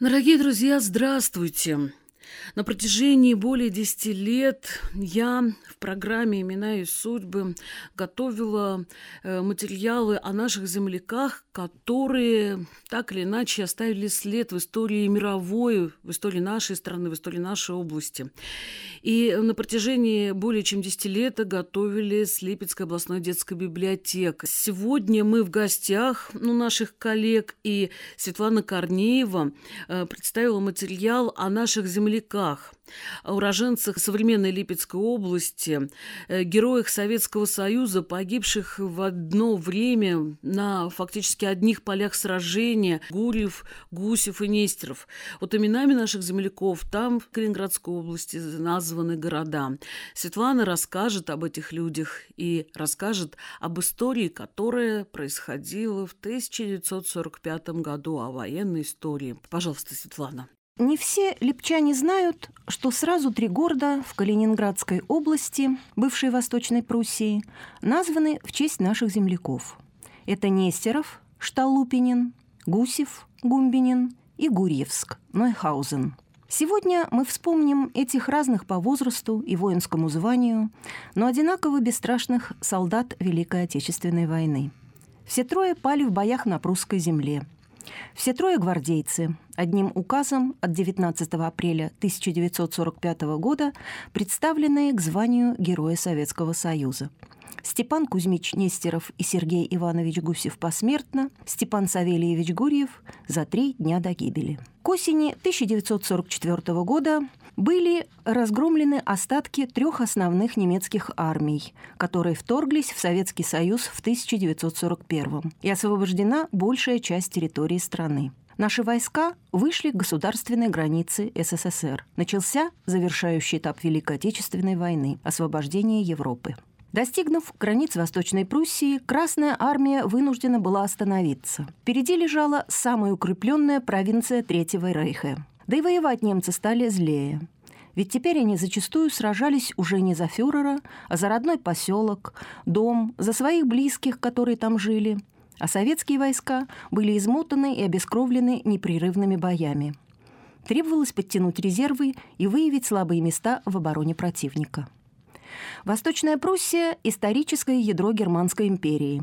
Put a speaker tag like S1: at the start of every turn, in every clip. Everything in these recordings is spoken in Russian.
S1: Дорогие друзья, здравствуйте! На протяжении более 10 лет я в программе «Имена и судьбы» готовила э, материалы о наших земляках, которые так или иначе оставили след в истории мировой, в истории нашей страны, в истории нашей области. И на протяжении более чем 10 лет готовили с Липецкой областной детской библиотекой. Сегодня мы в гостях у наших коллег, и Светлана Корнеева э, представила материал о наших земляках, уроженцах современной Липецкой области, э, героях Советского Союза, погибших в одно время на фактически одних полях сражения Гурьев, Гусев и Нестеров. Вот именами наших земляков там, в Калининградской области, названы города. Светлана расскажет об этих людях и расскажет об истории, которая происходила в 1945 году, о военной истории. Пожалуйста, Светлана.
S2: Не все липчане знают, что сразу три города в Калининградской области, бывшей Восточной Пруссии, названы в честь наших земляков. Это Нестеров, Шталупинин, Гусев, Гумбинин и Гурьевск, Нойхаузен. Сегодня мы вспомним этих разных по возрасту и воинскому званию, но одинаково бесстрашных солдат Великой Отечественной войны. Все трое пали в боях на прусской земле – все трое гвардейцы. Одним указом от 19 апреля 1945 года представленные к званию Героя Советского Союза. Степан Кузьмич Нестеров и Сергей Иванович Гусев посмертно, Степан Савельевич Гурьев за три дня до гибели. К осени 1944 года были разгромлены остатки трех основных немецких армий, которые вторглись в Советский Союз в 1941 и освобождена большая часть территории страны. Наши войска вышли к государственной границе СССР. Начался завершающий этап Великой Отечественной войны – освобождение Европы. Достигнув границ Восточной Пруссии, Красная армия вынуждена была остановиться. Впереди лежала самая укрепленная провинция Третьего Рейха. Да и воевать немцы стали злее. Ведь теперь они зачастую сражались уже не за фюрера, а за родной поселок, дом, за своих близких, которые там жили. А советские войска были измотаны и обескровлены непрерывными боями. Требовалось подтянуть резервы и выявить слабые места в обороне противника. Восточная Пруссия – историческое ядро Германской империи.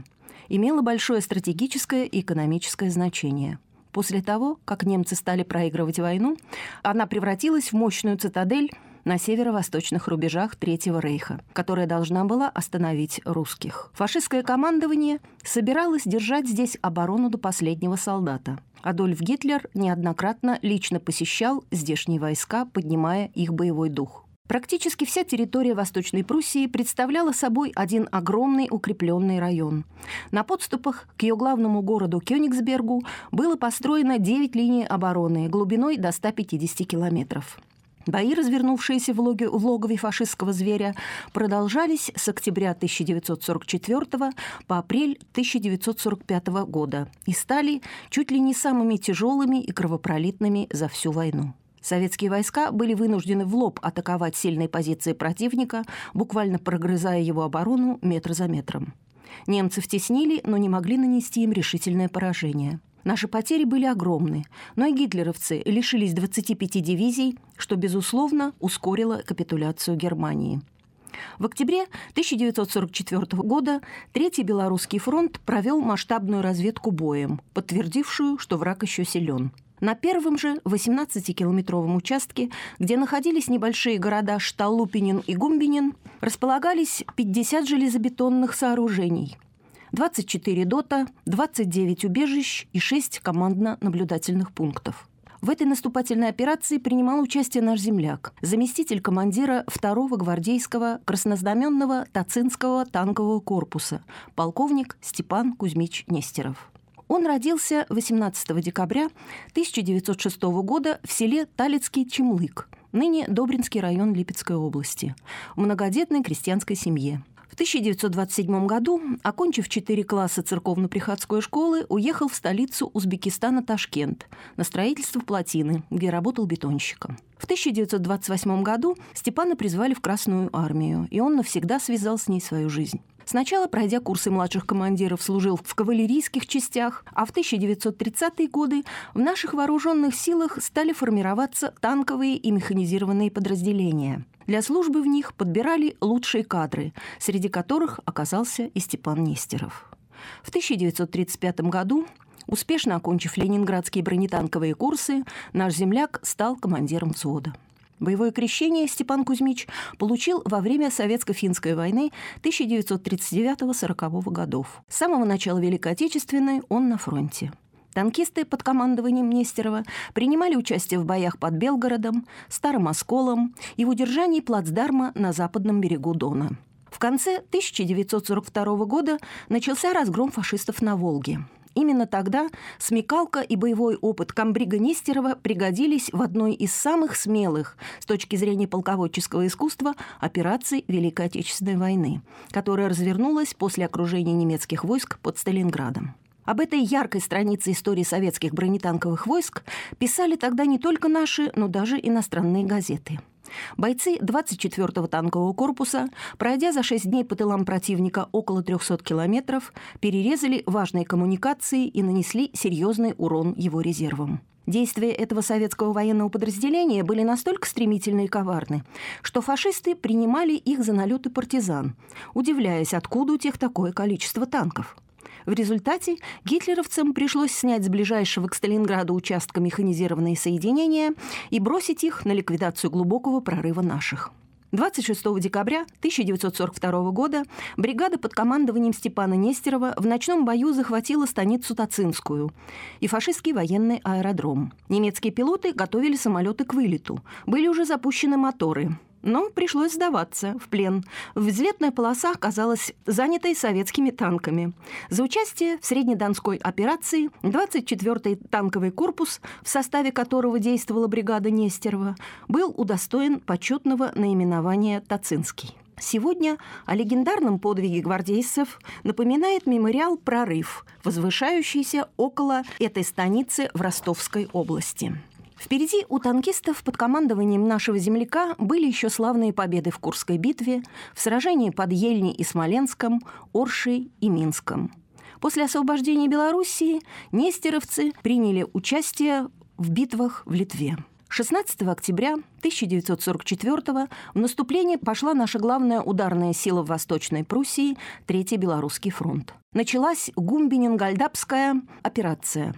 S2: Имела большое стратегическое и экономическое значение. После того, как немцы стали проигрывать войну, она превратилась в мощную цитадель на северо-восточных рубежах Третьего Рейха, которая должна была остановить русских. Фашистское командование собиралось держать здесь оборону до последнего солдата. Адольф Гитлер неоднократно лично посещал здешние войска, поднимая их боевой дух. Практически вся территория Восточной Пруссии представляла собой один огромный укрепленный район. На подступах к ее главному городу Кёнигсбергу было построено 9 линий обороны глубиной до 150 километров. Бои, развернувшиеся в, логе, в логове фашистского зверя, продолжались с октября 1944 по апрель 1945 года и стали чуть ли не самыми тяжелыми и кровопролитными за всю войну. Советские войска были вынуждены в лоб атаковать сильные позиции противника, буквально прогрызая его оборону метр за метром. Немцев теснили, но не могли нанести им решительное поражение. Наши потери были огромны, но и гитлеровцы лишились 25 дивизий, что, безусловно, ускорило капитуляцию Германии. В октябре 1944 года Третий Белорусский фронт провел масштабную разведку боем, подтвердившую, что враг еще силен – на первом же 18-километровом участке, где находились небольшие города Шталупинин и Гумбинин, располагались 50 железобетонных сооружений, 24 дота, 29 убежищ и 6 командно-наблюдательных пунктов. В этой наступательной операции принимал участие наш земляк, заместитель командира 2-го гвардейского краснознаменного Тацинского танкового корпуса, полковник Степан Кузьмич Нестеров. Он родился 18 декабря 1906 года в селе Талицкий Чемлык, ныне Добринский район Липецкой области, в многодетной крестьянской семье. В 1927 году, окончив 4 класса церковно-приходской школы, уехал в столицу Узбекистана Ташкент на строительство плотины, где работал бетонщиком. В 1928 году Степана призвали в Красную армию, и он навсегда связал с ней свою жизнь. Сначала, пройдя курсы младших командиров, служил в кавалерийских частях, а в 1930-е годы в наших вооруженных силах стали формироваться танковые и механизированные подразделения. Для службы в них подбирали лучшие кадры, среди которых оказался и Степан Нестеров. В 1935 году Успешно окончив ленинградские бронетанковые курсы, наш земляк стал командиром взвода. Боевое крещение Степан Кузьмич получил во время Советско-финской войны 1939-40 годов. С самого начала Великой Отечественной он на фронте. Танкисты под командованием Нестерова принимали участие в боях под Белгородом, Старым Осколом и в удержании плацдарма на западном берегу Дона. В конце 1942 года начался разгром фашистов на Волге. Именно тогда смекалка и боевой опыт комбрига Нестерова пригодились в одной из самых смелых с точки зрения полководческого искусства операций Великой Отечественной войны, которая развернулась после окружения немецких войск под Сталинградом. Об этой яркой странице истории советских бронетанковых войск писали тогда не только наши, но даже иностранные газеты – Бойцы 24-го танкового корпуса, пройдя за 6 дней по тылам противника около 300 километров, перерезали важные коммуникации и нанесли серьезный урон его резервам. Действия этого советского военного подразделения были настолько стремительны и коварны, что фашисты принимали их за налеты партизан, удивляясь, откуда у тех такое количество танков. В результате гитлеровцам пришлось снять с ближайшего к Сталинграду участка механизированные соединения и бросить их на ликвидацию глубокого прорыва наших. 26 декабря 1942 года бригада под командованием Степана Нестерова в ночном бою захватила станицу Тацинскую и фашистский военный аэродром. Немецкие пилоты готовили самолеты к вылету. Были уже запущены моторы но пришлось сдаваться в плен. Взлетная полоса оказалась занятой советскими танками. За участие в Среднедонской операции 24-й танковый корпус, в составе которого действовала бригада Нестерова, был удостоен почетного наименования «Тацинский». Сегодня о легендарном подвиге гвардейцев напоминает мемориал «Прорыв», возвышающийся около этой станицы в Ростовской области. Впереди у танкистов под командованием нашего земляка были еще славные победы в Курской битве, в сражении под Ельни и Смоленском, Оршей и Минском. После освобождения Белоруссии нестеровцы приняли участие в битвах в Литве. 16 октября 1944 в наступление пошла наша главная ударная сила в Восточной Пруссии – Третий Белорусский фронт. Началась Гумбинин-Гальдапская операция.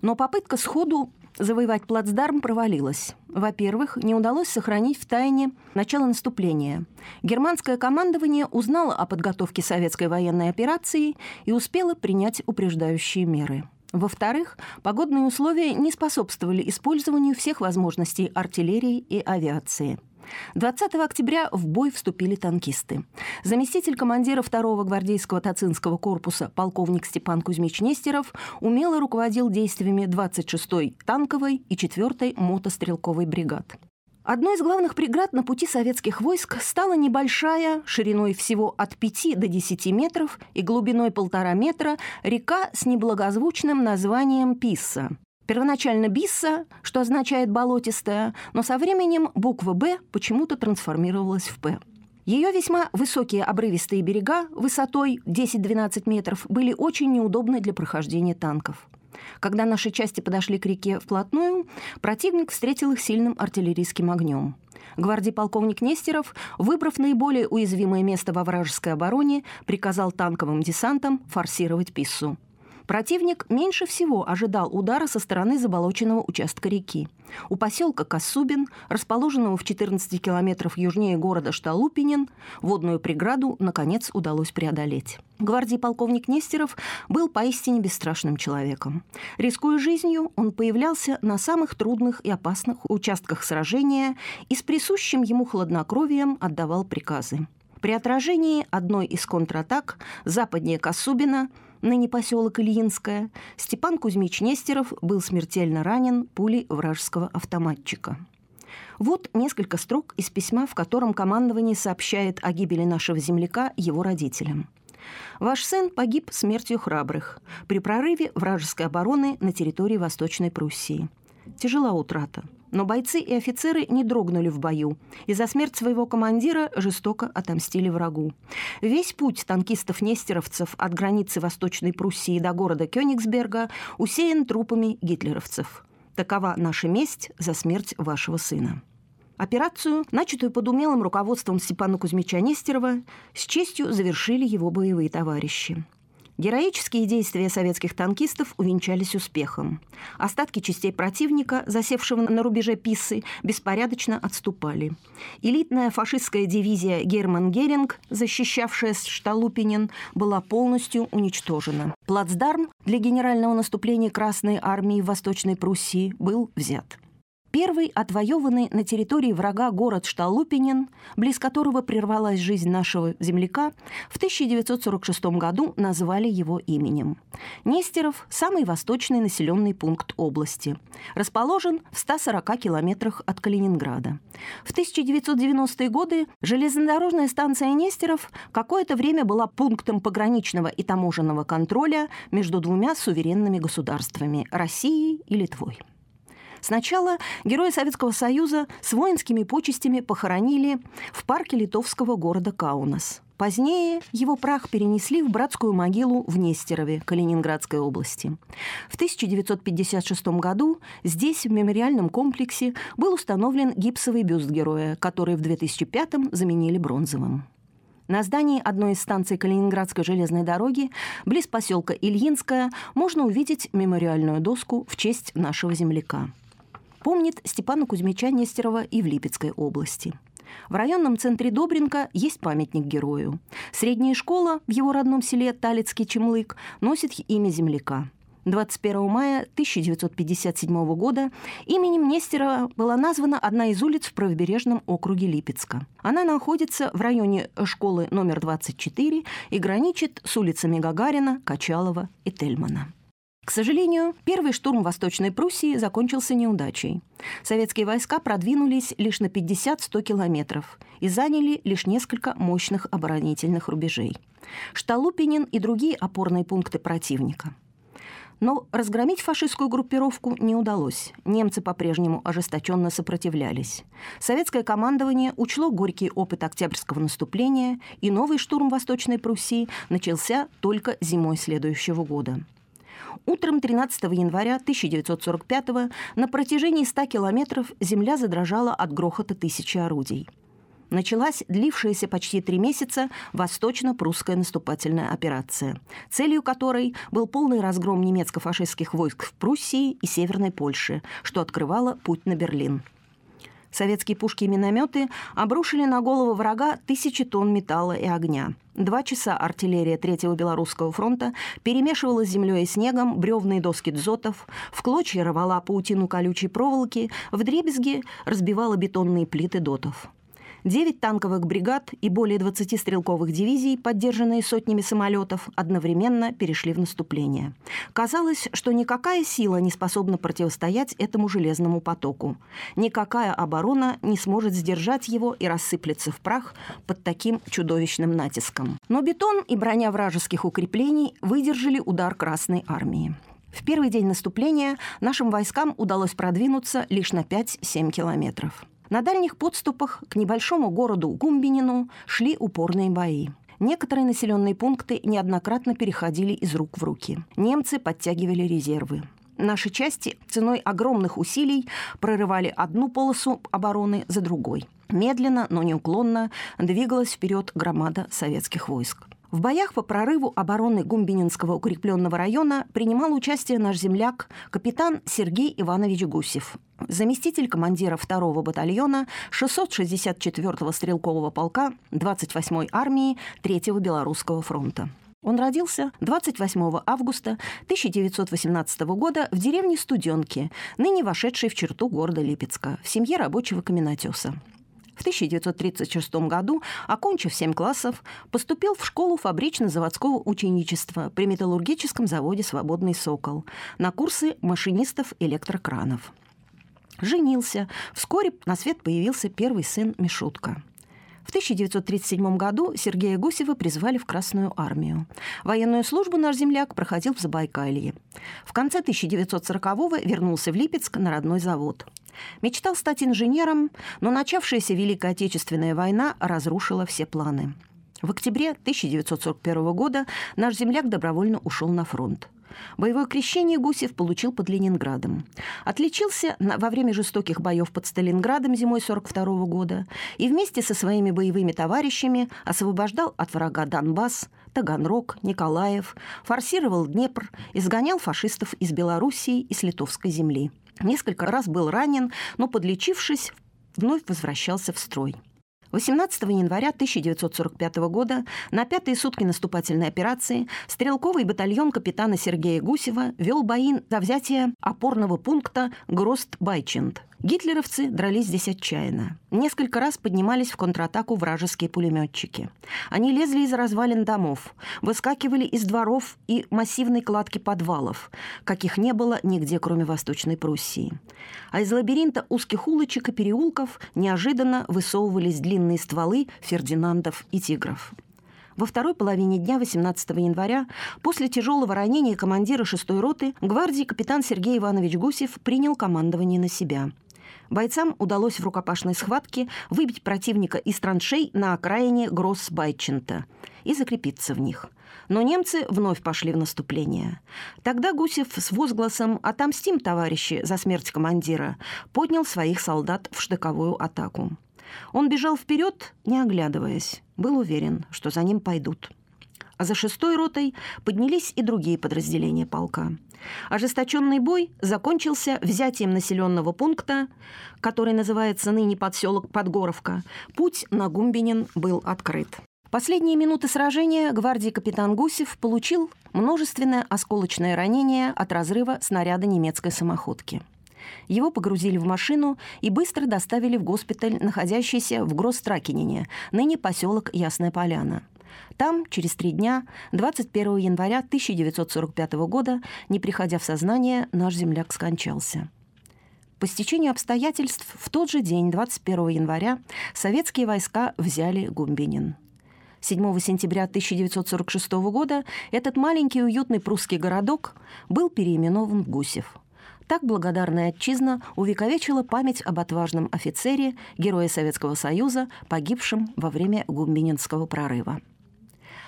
S2: Но попытка сходу завоевать плацдарм провалилась. Во-первых, не удалось сохранить в тайне начало наступления. Германское командование узнало о подготовке советской военной операции и успело принять упреждающие меры. Во-вторых, погодные условия не способствовали использованию всех возможностей артиллерии и авиации – 20 октября в бой вступили танкисты. Заместитель командира 2-го гвардейского Тацинского корпуса полковник Степан Кузьмич Нестеров умело руководил действиями 26-й танковой и 4-й мотострелковой бригад. Одной из главных преград на пути советских войск стала небольшая, шириной всего от 5 до 10 метров и глубиной полтора метра, река с неблагозвучным названием Писса. Первоначально Бисса, что означает болотистая, но со временем буква «Б» почему-то трансформировалась в «П». Ее весьма высокие обрывистые берега высотой 10-12 метров были очень неудобны для прохождения танков. Когда наши части подошли к реке вплотную, противник встретил их сильным артиллерийским огнем. Гвардии полковник Нестеров, выбрав наиболее уязвимое место во вражеской обороне, приказал танковым десантам форсировать Писсу. Противник меньше всего ожидал удара со стороны заболоченного участка реки. У поселка Косубин, расположенного в 14 километров южнее города Шталупинин, водную преграду, наконец, удалось преодолеть. Гвардии полковник Нестеров был поистине бесстрашным человеком. Рискуя жизнью, он появлялся на самых трудных и опасных участках сражения и с присущим ему хладнокровием отдавал приказы. При отражении одной из контратак западнее Косубина ныне поселок Ильинское, Степан Кузьмич Нестеров был смертельно ранен пулей вражеского автоматчика. Вот несколько строк из письма, в котором командование сообщает о гибели нашего земляка его родителям. Ваш сын погиб смертью храбрых при прорыве вражеской обороны на территории Восточной Пруссии. Тяжела утрата. Но бойцы и офицеры не дрогнули в бою и за смерть своего командира жестоко отомстили врагу. Весь путь танкистов-нестеровцев от границы Восточной Пруссии до города Кёнигсберга усеян трупами гитлеровцев. Такова наша месть за смерть вашего сына. Операцию, начатую под умелым руководством Степана Кузьмича Нестерова, с честью завершили его боевые товарищи. Героические действия советских танкистов увенчались успехом. Остатки частей противника, засевшего на рубеже Писсы, беспорядочно отступали. Элитная фашистская дивизия «Герман Геринг», защищавшая Шталупинин, была полностью уничтожена. Плацдарм для генерального наступления Красной армии в Восточной Пруссии был взят. Первый отвоеванный на территории врага город Шталупинин, близ которого прервалась жизнь нашего земляка, в 1946 году назвали его именем. Нестеров – самый восточный населенный пункт области. Расположен в 140 километрах от Калининграда. В 1990-е годы железнодорожная станция Нестеров какое-то время была пунктом пограничного и таможенного контроля между двумя суверенными государствами – Россией и Литвой. Сначала героя Советского Союза с воинскими почестями похоронили в парке литовского города Каунас. Позднее его прах перенесли в братскую могилу в Нестерове, Калининградской области. В 1956 году здесь, в мемориальном комплексе, был установлен гипсовый бюст героя, который в 2005 заменили бронзовым. На здании одной из станций Калининградской железной дороги, близ поселка Ильинская, можно увидеть мемориальную доску в честь нашего земляка помнит Степана Кузьмича Нестерова и в Липецкой области. В районном центре Добринка есть памятник герою. Средняя школа в его родном селе Талицкий Чемлык носит имя земляка. 21 мая 1957 года именем Нестерова была названа одна из улиц в правобережном округе Липецка. Она находится в районе школы номер 24 и граничит с улицами Гагарина, Качалова и Тельмана. К сожалению, первый штурм Восточной Пруссии закончился неудачей. Советские войска продвинулись лишь на 50-100 километров и заняли лишь несколько мощных оборонительных рубежей. Шталупинин и другие опорные пункты противника. Но разгромить фашистскую группировку не удалось. Немцы по-прежнему ожесточенно сопротивлялись. Советское командование учло горький опыт Октябрьского наступления, и новый штурм Восточной Пруссии начался только зимой следующего года. Утром 13 января 1945 на протяжении 100 километров земля задрожала от грохота тысячи орудий. Началась длившаяся почти три месяца восточно-прусская наступательная операция, целью которой был полный разгром немецко-фашистских войск в Пруссии и Северной Польше, что открывало путь на Берлин. Советские пушки и минометы обрушили на голову врага тысячи тонн металла и огня. Два часа артиллерия Третьего Белорусского фронта перемешивала с землей и снегом бревные доски дзотов, в клочья рвала паутину колючей проволоки, в дребезги разбивала бетонные плиты дотов. 9 танковых бригад и более 20 стрелковых дивизий, поддержанные сотнями самолетов, одновременно перешли в наступление. Казалось, что никакая сила не способна противостоять этому железному потоку. Никакая оборона не сможет сдержать его и рассыплется в прах под таким чудовищным натиском. Но бетон и броня вражеских укреплений выдержали удар Красной армии. В первый день наступления нашим войскам удалось продвинуться лишь на 5-7 километров. На дальних подступах к небольшому городу Гумбинину шли упорные бои. Некоторые населенные пункты неоднократно переходили из рук в руки. Немцы подтягивали резервы. Наши части ценой огромных усилий прорывали одну полосу обороны за другой. Медленно, но неуклонно двигалась вперед громада советских войск. В боях по прорыву обороны Гумбининского укрепленного района принимал участие наш земляк, капитан Сергей Иванович Гусев, заместитель командира 2-го батальона 664-го стрелкового полка 28-й армии 3-го Белорусского фронта. Он родился 28 августа 1918 года в деревне Студенки, ныне вошедшей в черту города Липецка, в семье рабочего каменотеса. В 1936 году, окончив 7 классов, поступил в школу фабрично-заводского ученичества при металлургическом заводе «Свободный Сокол» на курсы машинистов электрокранов. Женился. Вскоре на свет появился первый сын Мишутка. В 1937 году Сергея Гусева призвали в Красную армию. Военную службу наш земляк проходил в Забайкалье. В конце 1940-го вернулся в Липецк на родной завод. Мечтал стать инженером, но начавшаяся Великая Отечественная война разрушила все планы. В октябре 1941 года наш земляк добровольно ушел на фронт. Боевое крещение Гусев получил под Ленинградом. Отличился во время жестоких боев под Сталинградом зимой 1942 года и вместе со своими боевыми товарищами освобождал от врага Донбасс, Таганрог, Николаев, форсировал Днепр, изгонял фашистов из Белоруссии и с литовской земли. Несколько раз был ранен, но, подлечившись, вновь возвращался в строй. 18 января 1945 года на пятые сутки наступательной операции стрелковый батальон капитана Сергея Гусева вел бои за взятие опорного пункта Грост-Байченд – Гитлеровцы дрались здесь отчаянно. Несколько раз поднимались в контратаку вражеские пулеметчики. Они лезли из развалин домов, выскакивали из дворов и массивной кладки подвалов, каких не было нигде, кроме Восточной Пруссии. А из лабиринта узких улочек и переулков неожиданно высовывались длинные стволы Фердинандов и Тигров. Во второй половине дня 18 января после тяжелого ранения командира 6-й роты гвардии капитан Сергей Иванович Гусев принял командование на себя. Бойцам удалось в рукопашной схватке выбить противника из траншей на окраине Гроссбайчента и закрепиться в них. Но немцы вновь пошли в наступление. Тогда Гусев с возгласом «Отомстим, товарищи, за смерть командира» поднял своих солдат в штыковую атаку. Он бежал вперед, не оглядываясь. Был уверен, что за ним пойдут. А за шестой ротой поднялись и другие подразделения полка. Ожесточенный бой закончился взятием населенного пункта, который называется ныне подселок Подгоровка. Путь на Гумбинин был открыт. Последние минуты сражения гвардии капитан Гусев получил множественное осколочное ранение от разрыва снаряда немецкой самоходки. Его погрузили в машину и быстро доставили в госпиталь, находящийся в Гросстракенине, ныне поселок Ясная Поляна. Там через три дня, 21 января 1945 года, не приходя в сознание, наш земляк скончался. По стечению обстоятельств в тот же день, 21 января, советские войска взяли Гумбинин. 7 сентября 1946 года этот маленький уютный прусский городок был переименован в Гусев. Так благодарная отчизна увековечила память об отважном офицере, герое Советского Союза, погибшем во время Гумбининского прорыва.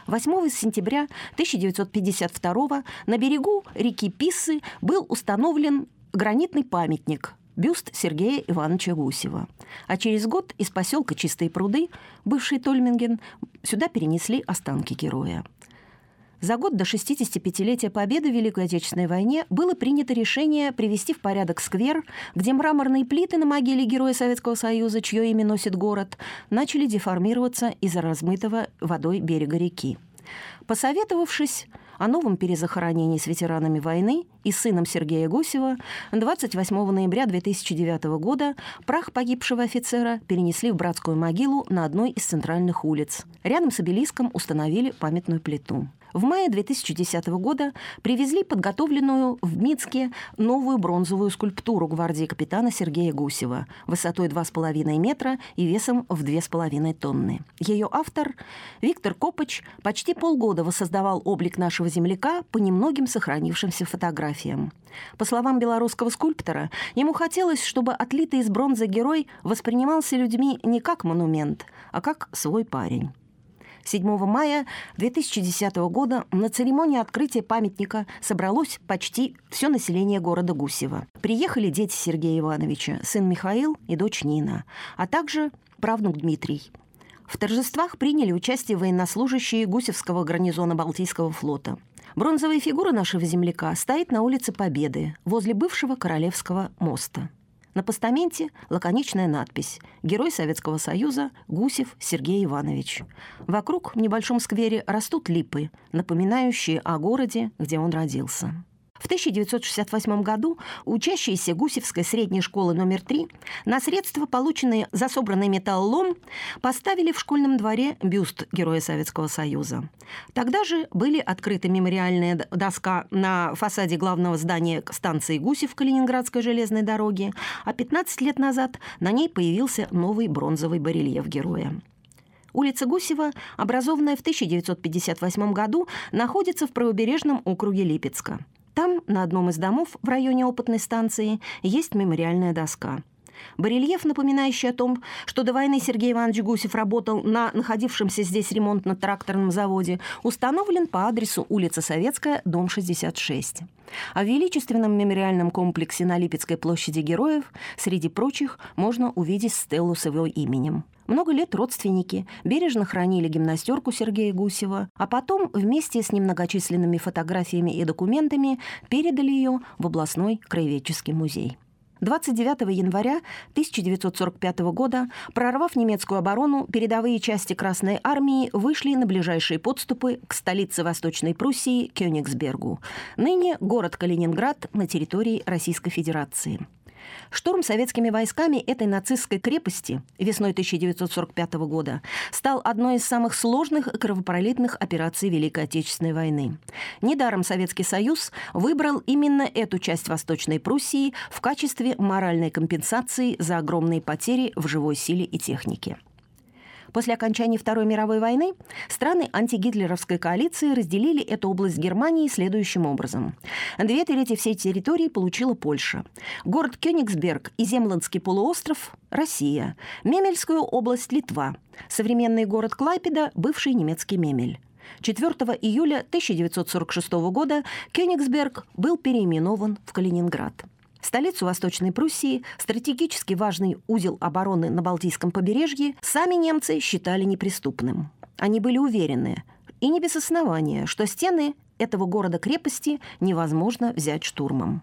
S2: 8 сентября 1952 на берегу реки Писсы был установлен гранитный памятник бюст Сергея Ивановича Гусева. А через год из поселка Чистые пруды, бывший Тольминген, сюда перенесли останки героя. За год до 65-летия Победы в Великой Отечественной войне было принято решение привести в порядок сквер, где мраморные плиты на могиле Героя Советского Союза, чье имя носит город, начали деформироваться из-за размытого водой берега реки. Посоветовавшись о новом перезахоронении с ветеранами войны и сыном Сергея Гусева 28 ноября 2009 года прах погибшего офицера перенесли в братскую могилу на одной из центральных улиц. Рядом с обелиском установили памятную плиту. В мае 2010 года привезли подготовленную в Мицке новую бронзовую скульптуру гвардии капитана Сергея Гусева высотой 2,5 метра и весом в 2,5 тонны. Ее автор Виктор Копыч почти полгода воссоздавал облик нашего земляка по немногим сохранившимся фотографиям. По словам белорусского скульптора, ему хотелось, чтобы отлитый из бронзы герой воспринимался людьми не как монумент, а как свой парень. 7 мая 2010 года на церемонии открытия памятника собралось почти все население города Гусева. Приехали дети Сергея Ивановича, сын Михаил и дочь Нина, а также правнук Дмитрий. В торжествах приняли участие военнослужащие Гусевского гарнизона Балтийского флота. Бронзовая фигура нашего земляка стоит на улице Победы, возле бывшего Королевского моста. На постаменте лаконичная надпись «Герой Советского Союза Гусев Сергей Иванович». Вокруг в небольшом сквере растут липы, напоминающие о городе, где он родился. В 1968 году учащиеся Гусевской средней школы номер 3 на средства, полученные за собранный металлолом, поставили в школьном дворе бюст Героя Советского Союза. Тогда же были открыты мемориальная доска на фасаде главного здания станции Гусев Калининградской железной дороги, а 15 лет назад на ней появился новый бронзовый барельеф героя. Улица Гусева, образованная в 1958 году, находится в правобережном округе Липецка. Там, на одном из домов в районе опытной станции, есть мемориальная доска – Барельеф, напоминающий о том, что до войны Сергей Иванович Гусев работал на находившемся здесь ремонтно-тракторном заводе, установлен по адресу улица Советская, дом 66. А в величественном мемориальном комплексе на Липецкой площади Героев, среди прочих, можно увидеть стеллу с его именем. Много лет родственники бережно хранили гимнастерку Сергея Гусева, а потом вместе с немногочисленными фотографиями и документами передали ее в областной краеведческий музей. 29 января 1945 года, прорвав немецкую оборону, передовые части Красной армии вышли на ближайшие подступы к столице Восточной Пруссии Кёнигсбергу, ныне город Калининград на территории Российской Федерации. Штурм советскими войсками этой нацистской крепости весной 1945 года стал одной из самых сложных кровопролитных операций Великой Отечественной войны. Недаром Советский Союз выбрал именно эту часть Восточной Пруссии в качестве моральной компенсации за огромные потери в живой силе и технике. После окончания Второй мировой войны страны антигитлеровской коалиции разделили эту область Германии следующим образом. Две трети всей территории получила Польша. Город Кёнигсберг и Земландский полуостров – Россия. Мемельскую область – Литва. Современный город Клайпеда – бывший немецкий Мемель. 4 июля 1946 года Кёнигсберг был переименован в Калининград. Столицу Восточной Пруссии, стратегически важный узел обороны на Балтийском побережье, сами немцы считали неприступным. Они были уверены, и не без основания, что стены этого города-крепости невозможно взять штурмом.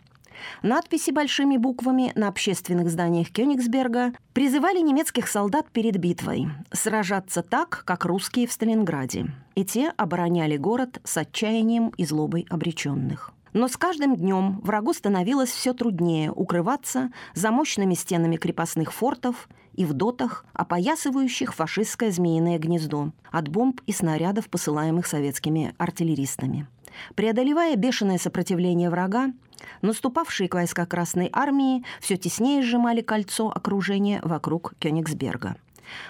S2: Надписи большими буквами на общественных зданиях Кёнигсберга призывали немецких солдат перед битвой сражаться так, как русские в Сталинграде. И те обороняли город с отчаянием и злобой обреченных. Но с каждым днем врагу становилось все труднее укрываться за мощными стенами крепостных фортов и в дотах, опоясывающих фашистское змеиное гнездо от бомб и снарядов, посылаемых советскими артиллеристами. Преодолевая бешеное сопротивление врага, наступавшие к войска Красной Армии все теснее сжимали кольцо окружения вокруг Кёнигсберга –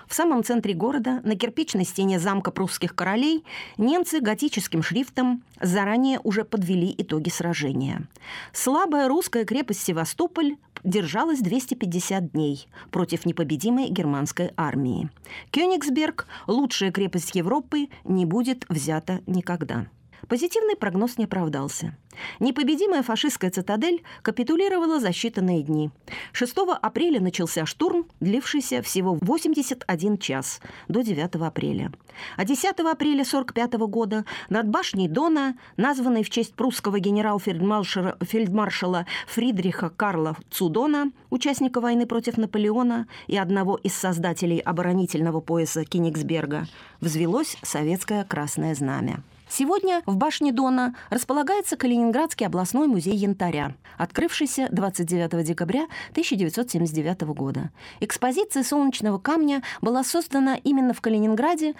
S2: в самом центре города, на кирпичной стене замка прусских королей, немцы готическим шрифтом заранее уже подвели итоги сражения. Слабая русская крепость Севастополь держалась 250 дней против непобедимой германской армии. Кёнигсберг, лучшая крепость Европы, не будет взята никогда. Позитивный прогноз не оправдался. Непобедимая фашистская цитадель капитулировала за считанные дни. 6 апреля начался штурм, длившийся всего 81 час, до 9 апреля. А 10 апреля 1945 года над башней Дона, названной в честь прусского генерал-фельдмаршала Фридриха Карла Цудона, участника войны против Наполеона и одного из создателей оборонительного пояса Кенигсберга, взвелось советское красное знамя. Сегодня в башне Дона располагается Калининградский областной музей янтаря, открывшийся 29 декабря 1979 года. Экспозиция солнечного камня была создана именно в Калининграде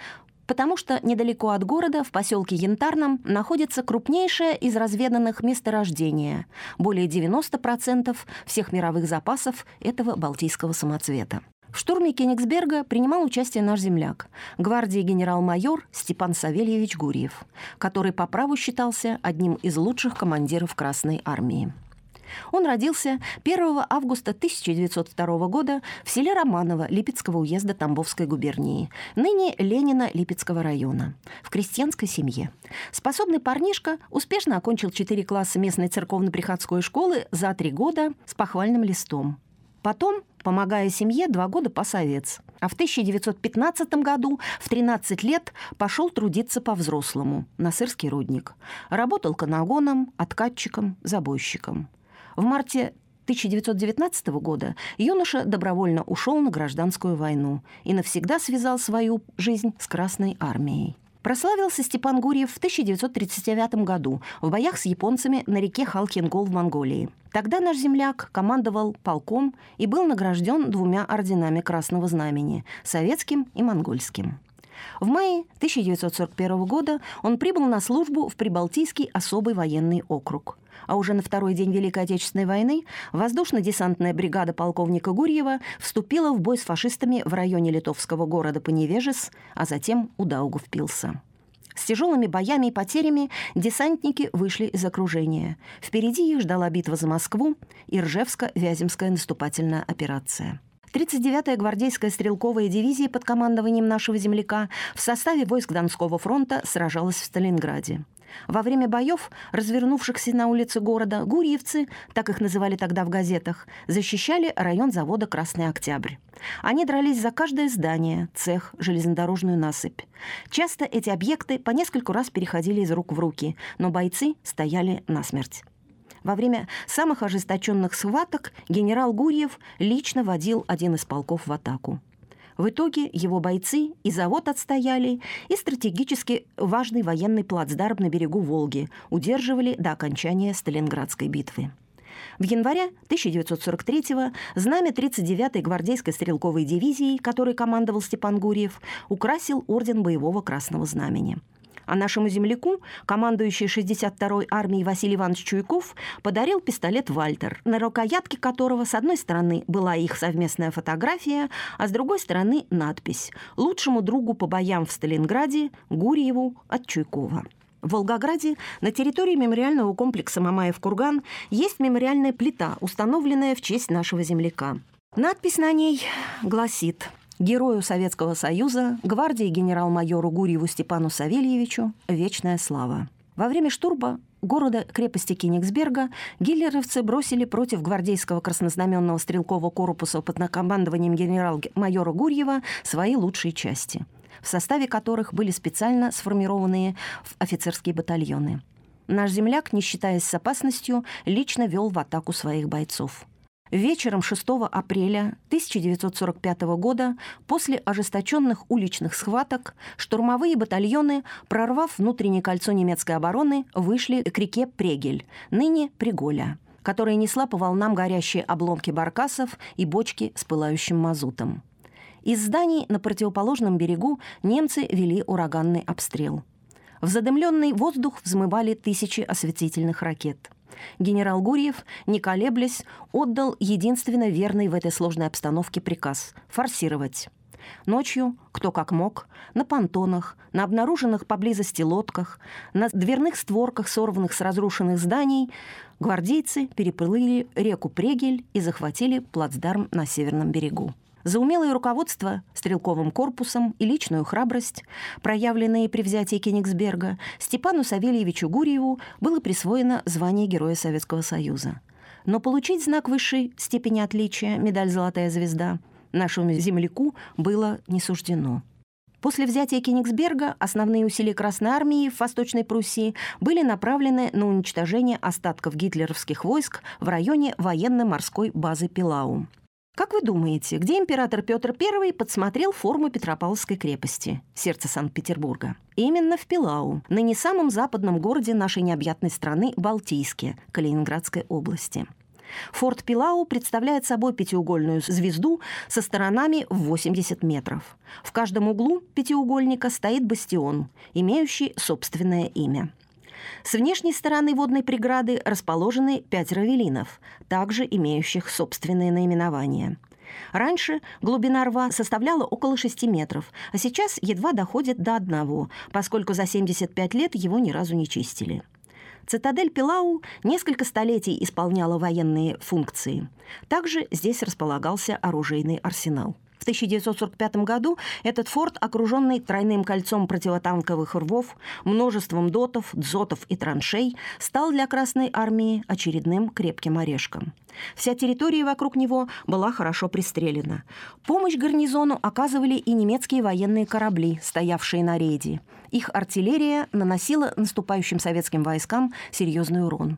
S2: потому что недалеко от города, в поселке Янтарном, находится крупнейшее из разведанных месторождения – более 90% всех мировых запасов этого балтийского самоцвета. В штурме Кенигсберга принимал участие наш земляк, гвардии генерал-майор Степан Савельевич Гурьев, который по праву считался одним из лучших командиров Красной армии. Он родился 1 августа 1902 года в селе Романово Липецкого уезда Тамбовской губернии, ныне Ленина Липецкого района, в крестьянской семье. Способный парнишка успешно окончил 4 класса местной церковно-приходской школы за 3 года с похвальным листом. Потом помогая семье, два года пас овец. А в 1915 году в 13 лет пошел трудиться по-взрослому на сырский рудник. Работал канагоном, откатчиком, забойщиком. В марте 1919 года юноша добровольно ушел на гражданскую войну и навсегда связал свою жизнь с Красной армией. Прославился Степан Гурьев в 1939 году в боях с японцами на реке Халкингол в Монголии. Тогда наш земляк командовал полком и был награжден двумя орденами Красного Знамени – советским и монгольским. В мае 1941 года он прибыл на службу в Прибалтийский особый военный округ. А уже на второй день Великой Отечественной войны воздушно-десантная бригада полковника Гурьева вступила в бой с фашистами в районе литовского города Поневежес, а затем у Даугавпилса. С тяжелыми боями и потерями десантники вышли из окружения. Впереди их ждала битва за Москву и Ржевско-Вяземская наступательная операция. 39-я гвардейская стрелковая дивизия под командованием нашего земляка в составе войск Донского фронта сражалась в Сталинграде. Во время боев, развернувшихся на улице города, гурьевцы, так их называли тогда в газетах, защищали район завода «Красный Октябрь». Они дрались за каждое здание, цех, железнодорожную насыпь. Часто эти объекты по нескольку раз переходили из рук в руки, но бойцы стояли насмерть. Во время самых ожесточенных схваток генерал Гурьев лично водил один из полков в атаку. В итоге его бойцы и завод отстояли, и стратегически важный военный плацдарм на берегу Волги удерживали до окончания Сталинградской битвы. В январе 1943-го знамя 39-й гвардейской стрелковой дивизии, которой командовал Степан Гурьев, украсил орден боевого красного знамени – а нашему земляку, командующий 62-й армией Василий Иванович Чуйков, подарил пистолет «Вальтер», на рукоятке которого с одной стороны была их совместная фотография, а с другой стороны надпись «Лучшему другу по боям в Сталинграде Гурьеву от Чуйкова». В Волгограде на территории мемориального комплекса Мамаев-Курган есть мемориальная плита, установленная в честь нашего земляка. Надпись на ней гласит – Герою Советского Союза, гвардии генерал-майору Гурьеву Степану Савельевичу вечная слава. Во время штурма города крепости Кенигсберга гиллеровцы бросили против гвардейского краснознаменного стрелкового корпуса под командованием генерал-майора Гурьева свои лучшие части, в составе которых были специально сформированные офицерские батальоны. Наш земляк, не считаясь с опасностью, лично вел в атаку своих бойцов. Вечером 6 апреля 1945 года, после ожесточенных уличных схваток, штурмовые батальоны, прорвав внутреннее кольцо немецкой обороны, вышли к реке Прегель, ныне Приголя, которая несла по волнам горящие обломки баркасов и бочки с пылающим мазутом. Из зданий на противоположном берегу немцы вели ураганный обстрел. В задымленный воздух взмывали тысячи осветительных ракет – Генерал Гурьев, не колеблясь, отдал единственно верный в этой сложной обстановке приказ – форсировать. Ночью, кто как мог, на понтонах, на обнаруженных поблизости лодках, на дверных створках сорванных с разрушенных зданий, гвардейцы переплыли реку Прегель и захватили плацдарм на северном берегу. За умелое руководство стрелковым корпусом и личную храбрость, проявленные при взятии Кенигсберга, Степану Савельевичу Гурьеву было присвоено звание Героя Советского Союза. Но получить знак высшей степени отличия, медаль «Золотая звезда», нашему земляку было не суждено. После взятия Кенигсберга основные усилия Красной Армии в Восточной Пруссии были направлены на уничтожение остатков гитлеровских войск в районе военно-морской базы Пилау. Как вы думаете, где император Петр I подсмотрел форму Петропавловской крепости, сердце Санкт-Петербурга? Именно в Пилау, ныне самом западном городе нашей необъятной страны Балтийске, Калининградской области. Форт Пилау представляет собой пятиугольную звезду со сторонами в 80 метров. В каждом углу пятиугольника стоит бастион, имеющий собственное имя. С внешней стороны водной преграды расположены пять равелинов, также имеющих собственные наименования. Раньше глубина рва составляла около 6 метров, а сейчас едва доходит до одного, поскольку за 75 лет его ни разу не чистили. Цитадель Пилау несколько столетий исполняла военные функции. Также здесь располагался оружейный арсенал. В 1945 году этот форт, окруженный тройным кольцом противотанковых рвов, множеством дотов, дзотов и траншей, стал для Красной армии очередным крепким орешком. Вся территория вокруг него была хорошо пристрелена. Помощь гарнизону оказывали и немецкие военные корабли, стоявшие на рейде. Их артиллерия наносила наступающим советским войскам серьезный урон.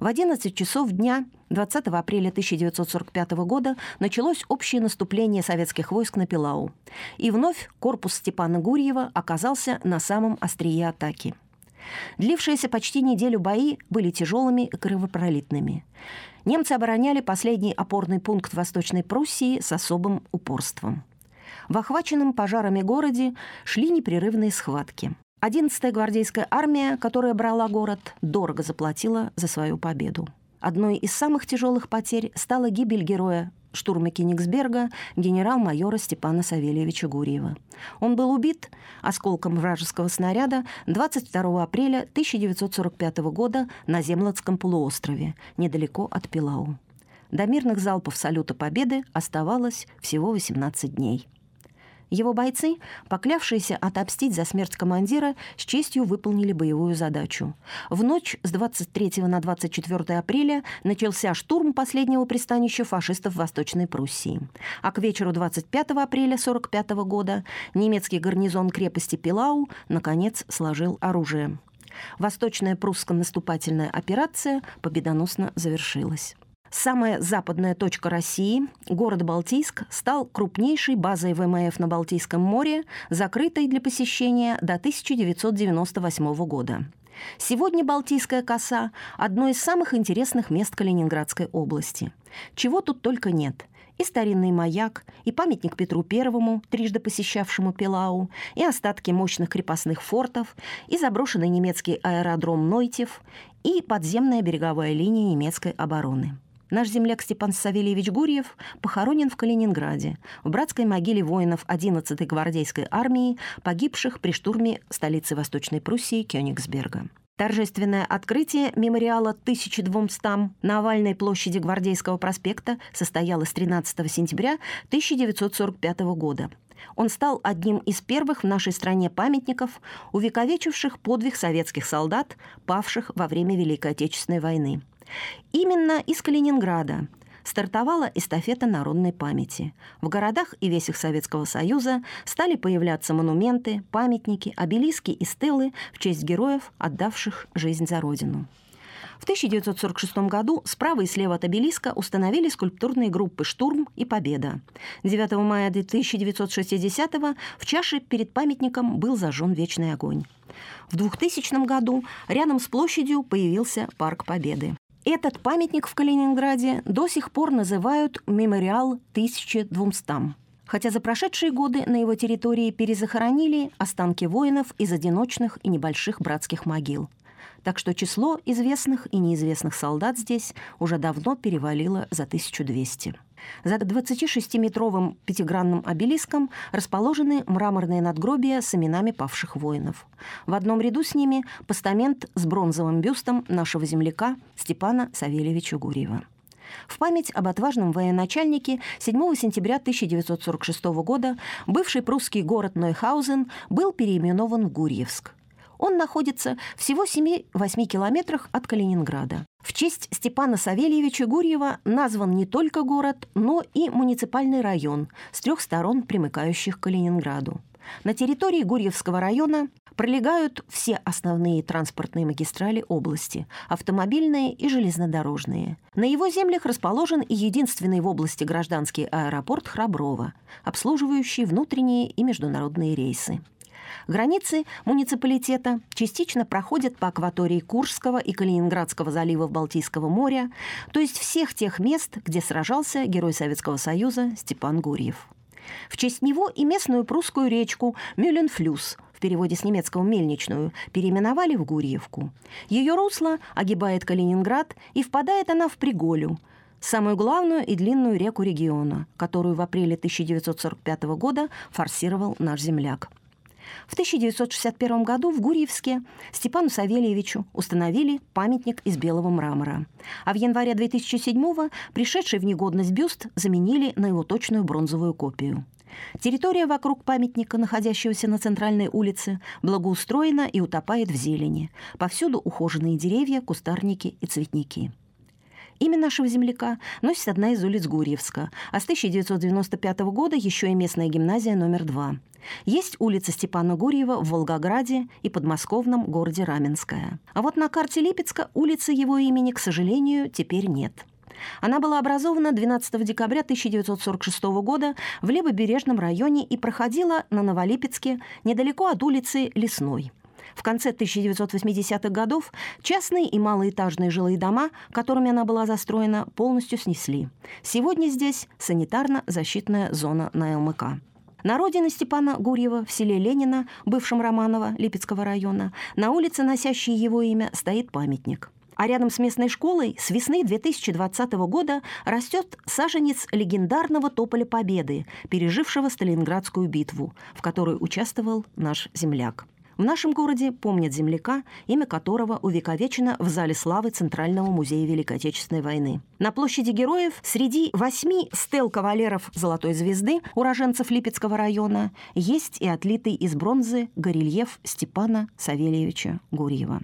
S2: В 11 часов дня 20 апреля 1945 года началось общее наступление советских войск на Пилау. И вновь корпус Степана Гурьева оказался на самом острие атаки. Длившиеся почти неделю бои были тяжелыми и кровопролитными. Немцы обороняли последний опорный пункт Восточной Пруссии с особым упорством. В охваченном пожарами городе шли непрерывные схватки. 11-я гвардейская армия, которая брала город, дорого заплатила за свою победу. Одной из самых тяжелых потерь стала гибель героя штурма Кенигсберга генерал-майора Степана Савельевича Гурьева. Он был убит осколком вражеского снаряда 22 апреля 1945 года на Землотском полуострове, недалеко от Пилау. До мирных залпов салюта Победы оставалось всего 18 дней. Его бойцы, поклявшиеся отомстить за смерть командира, с честью выполнили боевую задачу. В ночь с 23 на 24 апреля начался штурм последнего пристанища фашистов в Восточной Пруссии. А к вечеру 25 апреля 1945 года немецкий гарнизон крепости Пилау наконец сложил оружие. Восточная прусско-наступательная операция победоносно завершилась. Самая западная точка России, город Балтийск, стал крупнейшей базой ВМФ на Балтийском море, закрытой для посещения до 1998 года. Сегодня Балтийская коса – одно из самых интересных мест Калининградской области. Чего тут только нет – и старинный маяк, и памятник Петру Первому, трижды посещавшему Пилау, и остатки мощных крепостных фортов, и заброшенный немецкий аэродром Нойтев, и подземная береговая линия немецкой обороны. Наш земляк Степан Савельевич Гурьев похоронен в Калининграде, в братской могиле воинов 11-й гвардейской армии, погибших при штурме столицы Восточной Пруссии Кёнигсберга. Торжественное открытие мемориала 1200 на овальной площади Гвардейского проспекта состоялось 13 сентября 1945 года. Он стал одним из первых в нашей стране памятников, увековечивших подвиг советских солдат, павших во время Великой Отечественной войны. Именно из Калининграда стартовала эстафета народной памяти. В городах и весях Советского Союза стали появляться монументы, памятники, обелиски и стелы в честь героев, отдавших жизнь за Родину. В 1946 году справа и слева от обелиска установили скульптурные группы «Штурм» и «Победа». 9 мая 1960 в чаше перед памятником был зажжен вечный огонь. В 2000 году рядом с площадью появился Парк Победы. Этот памятник в Калининграде до сих пор называют «Мемориал 1200». Хотя за прошедшие годы на его территории перезахоронили останки воинов из одиночных и небольших братских могил. Так что число известных и неизвестных солдат здесь уже давно перевалило за 1200. За 26-метровым пятигранным обелиском расположены мраморные надгробия с именами павших воинов. В одном ряду с ними постамент с бронзовым бюстом нашего земляка Степана Савельевича Гурьева. В память об отважном военачальнике 7 сентября 1946 года бывший прусский город Нойхаузен был переименован в Гурьевск. Он находится всего 7-8 километрах от Калининграда. В честь Степана Савельевича Гурьева назван не только город, но и муниципальный район с трех сторон, примыкающих к Калининграду. На территории Гурьевского района пролегают все основные транспортные магистрали области – автомобильные и железнодорожные. На его землях расположен и единственный в области гражданский аэропорт Храброво, обслуживающий внутренние и международные рейсы. Границы муниципалитета частично проходят по акватории Куршского и Калининградского заливов Балтийского моря, то есть всех тех мест, где сражался герой Советского Союза Степан Гурьев. В честь него и местную прусскую речку Мюлленфлюс в переводе с немецкого «мельничную» переименовали в Гурьевку. Ее русло огибает Калининград, и впадает она в Приголю – самую главную и длинную реку региона, которую в апреле 1945 года форсировал наш земляк. В 1961 году в Гурьевске Степану Савельевичу установили памятник из белого мрамора. А в январе 2007 пришедший в негодность бюст заменили на его точную бронзовую копию. Территория вокруг памятника, находящегося на центральной улице, благоустроена и утопает в зелени. Повсюду ухоженные деревья, кустарники и цветники. Имя нашего земляка носит одна из улиц Гурьевска, а с 1995 года еще и местная гимназия номер два. Есть улица Степана Гурьева в Волгограде и подмосковном городе Раменская. А вот на карте Липецка улицы его имени, к сожалению, теперь нет. Она была образована 12 декабря 1946 года в левобережном районе и проходила на Новолипецке недалеко от улицы Лесной – в конце 1980-х годов частные и малоэтажные жилые дома, которыми она была застроена, полностью снесли. Сегодня здесь санитарно-защитная зона на ЛМК. На родине Степана Гурьева в селе Ленина, бывшем Романово Липецкого района, на улице, носящей его имя, стоит памятник. А рядом с местной школой с весны 2020 года растет саженец легендарного Тополя Победы, пережившего Сталинградскую битву, в которой участвовал наш земляк. В нашем городе помнят земляка, имя которого увековечено в Зале славы Центрального музея Великой Отечественной войны. На площади героев среди восьми стел кавалеров Золотой звезды, уроженцев Липецкого района, есть и отлитый из бронзы горельеф Степана Савельевича Гурьева.